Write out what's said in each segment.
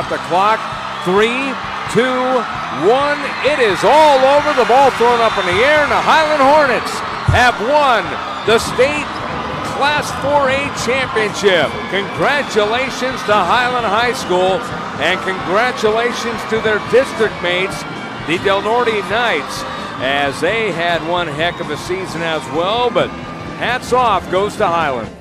out the clock. Three, two, one. It is all over. The ball thrown up in the air, and the Highland Hornets have won the state Class 4A championship. Congratulations to Highland High School, and congratulations to their district mates, the Del Norte Knights, as they had one heck of a season as well. But hats off goes to Highland.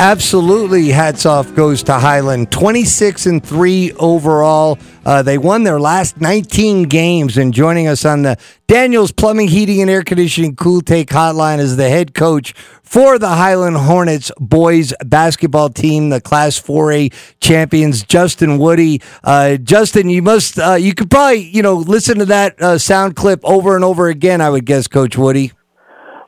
Absolutely, hats off goes to Highland. 26 and 3 overall. Uh, they won their last 19 games, and joining us on the Daniels Plumbing, Heating, and Air Conditioning Cool Take Hotline is the head coach for the Highland Hornets boys basketball team, the Class 4A champions, Justin Woody. Uh, Justin, you must, uh, you could probably, you know, listen to that uh, sound clip over and over again, I would guess, Coach Woody.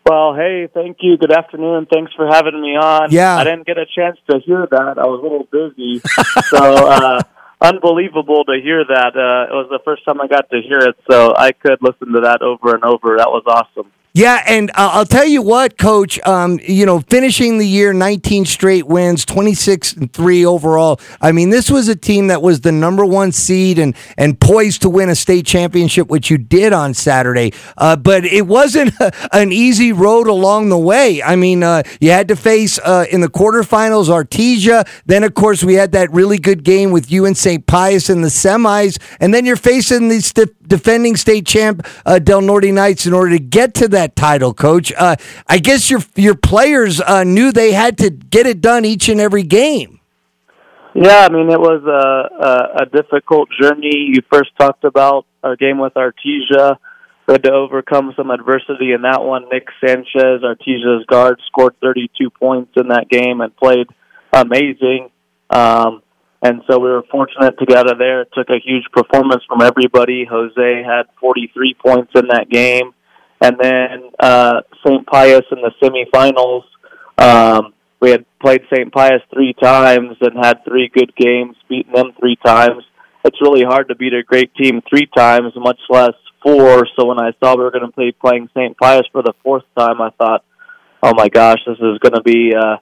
Well, hey, thank you. Good afternoon. Thanks for having me on. Yeah. I didn't get a chance to hear that. I was a little busy. so, uh, unbelievable to hear that. Uh, it was the first time I got to hear it, so I could listen to that over and over. That was awesome. Yeah, and uh, I'll tell you what, Coach. Um, you know, finishing the year 19 straight wins, 26 and three overall. I mean, this was a team that was the number one seed and and poised to win a state championship, which you did on Saturday. Uh, but it wasn't an easy road along the way. I mean, uh, you had to face uh, in the quarterfinals Artesia. Then, of course, we had that really good game with you and St. Pius in the semis, and then you're facing these defending state champ uh, Del Norte Knights in order to get to that title, Coach. Uh, I guess your your players uh, knew they had to get it done each and every game. Yeah, I mean it was a, a, a difficult journey. You first talked about our game with Artesia. We had to overcome some adversity in that one. Nick Sanchez, Artesia's guard, scored 32 points in that game and played amazing. Um, and so we were fortunate to get out of there. It took a huge performance from everybody. Jose had 43 points in that game and then uh, St. Pius in the semifinals. Um, we had played St. Pius three times and had three good games, beaten them three times. It's really hard to beat a great team three times, much less four. So when I saw we were going to be playing St. Pius for the fourth time, I thought, "Oh my gosh, this is going to be uh,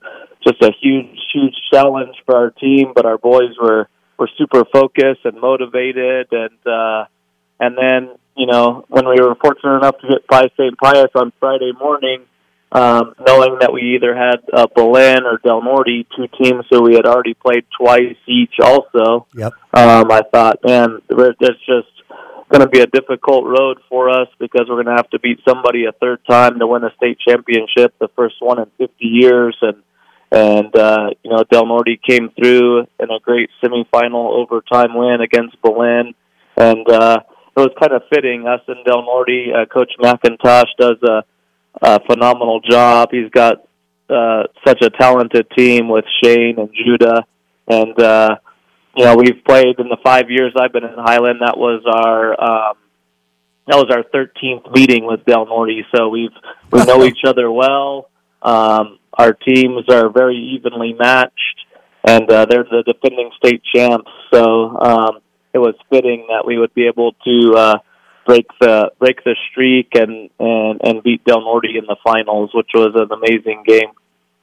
just a huge, huge challenge for our team." But our boys were were super focused and motivated, and uh, and then you know, when we were fortunate enough to get by St. Pius on Friday morning, um, knowing that we either had uh, Belen or Del Norte, two teams who we had already played twice each also, yep. um, I thought, man, there's just going to be a difficult road for us because we're going to have to beat somebody a third time to win a state championship, the first one in 50 years. And, and uh, you know, Del Norte came through in a great semifinal overtime win against Belen. And, uh, it was kind of fitting. Us and Del Norte, uh, Coach McIntosh does a, a phenomenal job. He's got uh, such a talented team with Shane and Judah, and uh, you know we've played in the five years I've been in Highland. That was our um, that was our 13th meeting with Del Norte, so we've we know each other well. Um, our teams are very evenly matched, and uh, they're the defending state champs. So um, it was fitting that we would be able to uh, break the break the streak and and and beat Del Norte in the finals, which was an amazing game.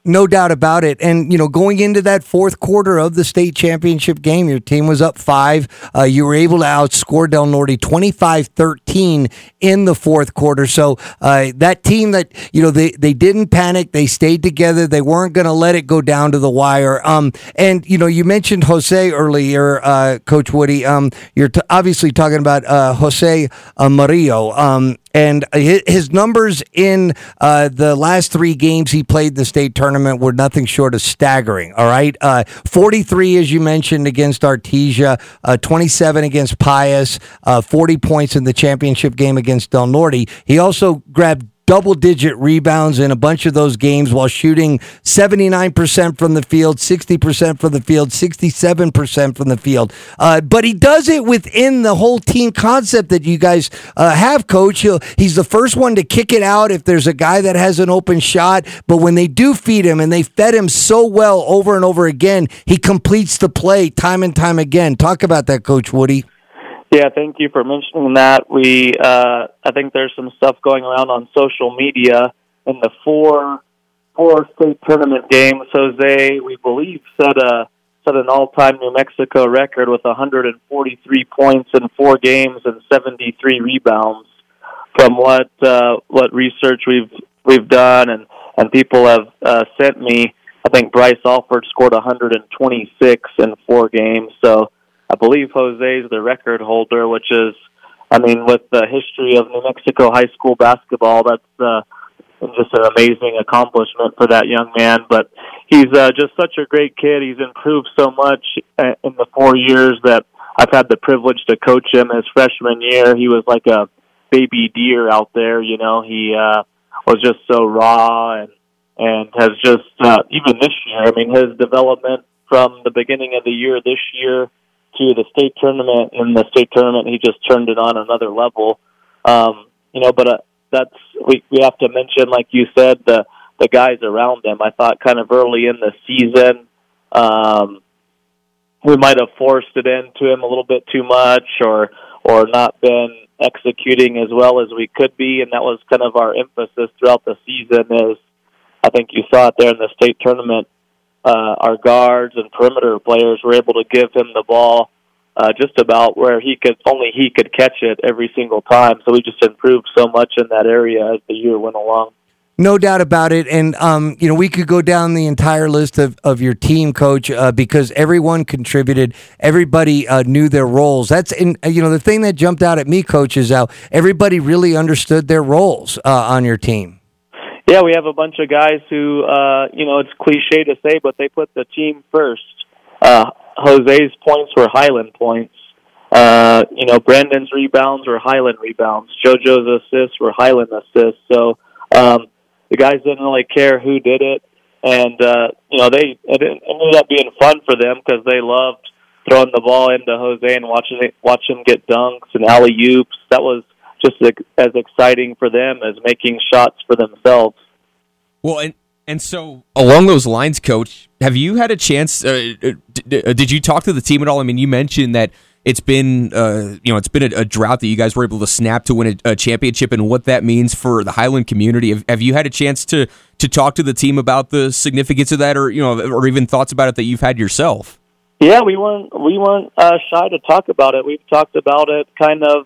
No doubt about it. And, you know, going into that fourth quarter of the state championship game, your team was up five. Uh, you were able to outscore Del Norte 25 13 in the fourth quarter. So uh, that team that, you know, they, they didn't panic. They stayed together. They weren't going to let it go down to the wire. Um, and, you know, you mentioned Jose earlier, uh, Coach Woody. Um, you're t- obviously talking about uh, Jose Amarillo. Um, and his numbers in uh, the last three games he played the state tournament were nothing short of staggering. All right, uh, forty-three as you mentioned against Artesia, uh, twenty-seven against Pius, uh, forty points in the championship game against Del Norte. He also grabbed double digit rebounds in a bunch of those games while shooting 79% from the field, 60% from the field, 67% from the field. Uh, but he does it within the whole team concept that you guys uh, have, coach. He'll, he's the first one to kick it out if there's a guy that has an open shot. But when they do feed him and they fed him so well over and over again, he completes the play time and time again. Talk about that, Coach Woody. Yeah, thank you for mentioning that. We, uh, I think there's some stuff going around on social media in the four four state tournament games. Jose, we believe, set a set an all-time New Mexico record with 143 points in four games and 73 rebounds. From what uh, what research we've we've done and and people have uh, sent me, I think Bryce Alford scored 126 in four games. So I believe Jose is the record holder, which is, I mean, with the history of New Mexico high school basketball, that's uh, just an amazing accomplishment for that young man. But he's uh, just such a great kid. He's improved so much uh, in the four years that I've had the privilege to coach him. His freshman year, he was like a baby deer out there. You know, he uh, was just so raw and and has just uh, even this year. I mean, his development from the beginning of the year this year to the state tournament. In the state tournament, he just turned it on another level. Um, you know, but uh, that's we we have to mention, like you said, the the guys around him. I thought kind of early in the season, um, we might have forced it into him a little bit too much, or or not been executing as well as we could be, and that was kind of our emphasis throughout the season. Is I think you saw it there in the state tournament. Uh, our guards and perimeter players were able to give him the ball uh, just about where he could only he could catch it every single time. So we just improved so much in that area as the year went along. No doubt about it. And, um, you know, we could go down the entire list of, of your team, coach, uh, because everyone contributed. Everybody uh, knew their roles. That's, in, uh, you know, the thing that jumped out at me, coach, is how everybody really understood their roles uh, on your team. Yeah, we have a bunch of guys who, uh, you know, it's cliche to say, but they put the team first. Uh, Jose's points were Highland points. Uh, you know, Brandon's rebounds were Highland rebounds. JoJo's assists were Highland assists. So um, the guys didn't really care who did it, and uh, you know, they it ended up being fun for them because they loved throwing the ball into Jose and watching it, watch him get dunks and alley oops. That was just as exciting for them as making shots for themselves. Well, and and so along those lines, Coach, have you had a chance? Uh, uh uh, did you talk to the team at all? I mean, you mentioned that it's been uh, you know it's been a, a, drought that you guys were able to snap to win a, a, championship and what that means for the Highland community. Have, have, you had a chance to to talk to the team about the significance of that, or you know, or even thoughts about it that you've had yourself? Yeah, we weren't we weren't uh, shy to talk about it. We've talked about it kind of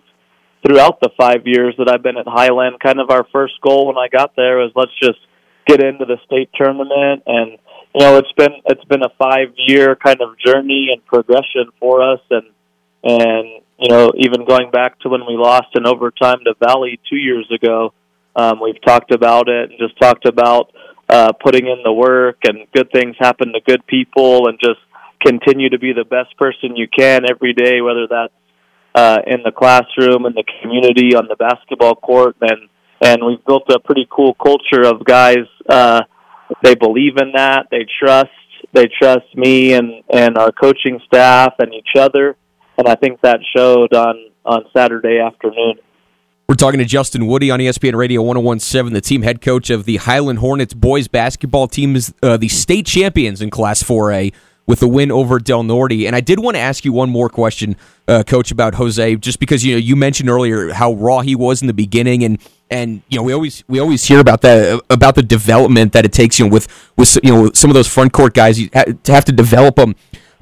throughout the five years that I've been at Highland. Kind of our first goal when I got there was let's just get into the state tournament and you know it's been it's been a five year kind of journey and progression for us and and you know even going back to when we lost in overtime to Valley two years ago um, we've talked about it and just talked about uh, putting in the work and good things happen to good people and just continue to be the best person you can every day whether that's uh, in the classroom, in the community, on the basketball court, and and we've built a pretty cool culture of guys. Uh, they believe in that. They trust. They trust me and and our coaching staff and each other, and I think that showed on on Saturday afternoon. We're talking to Justin Woody on ESPN Radio 1017, the team head coach of the Highland Hornets boys basketball team, is uh, the state champions in Class 4A with the win over Del Norte. And I did want to ask you one more question, uh, Coach, about Jose, just because you know you mentioned earlier how raw he was in the beginning, and and you know we always we always hear about that about the development that it takes, you know, with with you know some of those front court guys, you have to have to develop them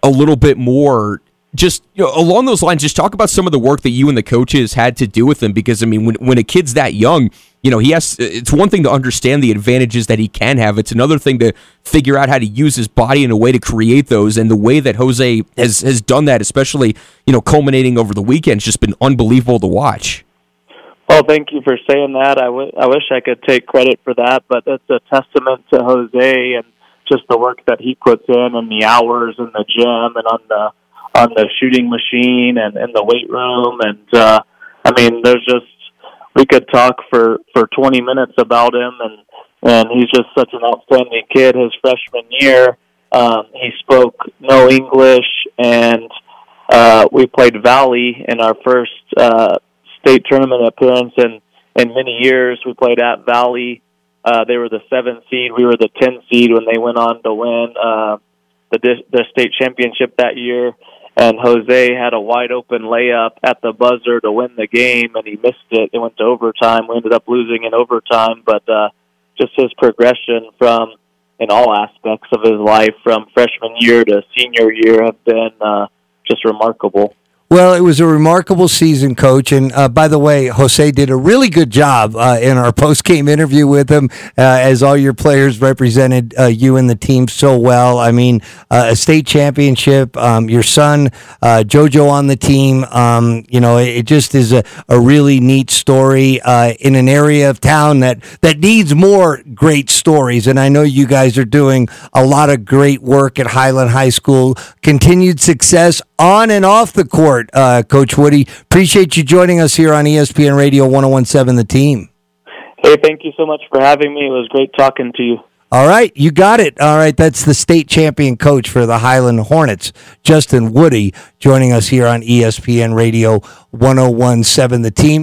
a little bit more just you know, along those lines, just talk about some of the work that you and the coaches had to do with him. Because I mean, when when a kid's that young, you know, he has. It's one thing to understand the advantages that he can have. It's another thing to figure out how to use his body in a way to create those. And the way that Jose has has done that, especially you know, culminating over the weekend, has just been unbelievable to watch. Well, thank you for saying that. I, w- I wish I could take credit for that, but it's a testament to Jose and just the work that he puts in and the hours in the gym and on the on the shooting machine and in the weight room. And uh I mean there's just we could talk for for 20 minutes about him. And and he's just such an outstanding kid. His freshman year um he spoke no English. And uh we played Valley in our first uh state tournament appearance in in many years. We played at Valley. Uh they were the 7th seed. We were the 10th seed when they went on to win uh the the state championship that year and Jose had a wide open layup at the buzzer to win the game, and he missed it. It went to overtime. We ended up losing in overtime, but uh, just his progression from in all aspects of his life, from freshman year to senior year, have been uh, just remarkable. Well, it was a remarkable season, coach. And uh, by the way, Jose did a really good job uh, in our post game interview with him, uh, as all your players represented uh, you and the team so well. I mean, uh, a state championship, um, your son, uh, JoJo on the team. Um, you know, it, it, just is a, a really neat story in an area of town that, that needs more great stories. And I know you guys are doing a lot of great work at Highland High School. Continued success on and off the court, uh, Coach Woody. Appreciate you joining us here on ESPN Radio 1017 The Team. Hey, thank you so much for having me. It was great talking to you. All right, you got it. All right, that's the state champion coach for the Highland Hornets, Justin Woody, joining us here on ESPN Radio 1017 The Team.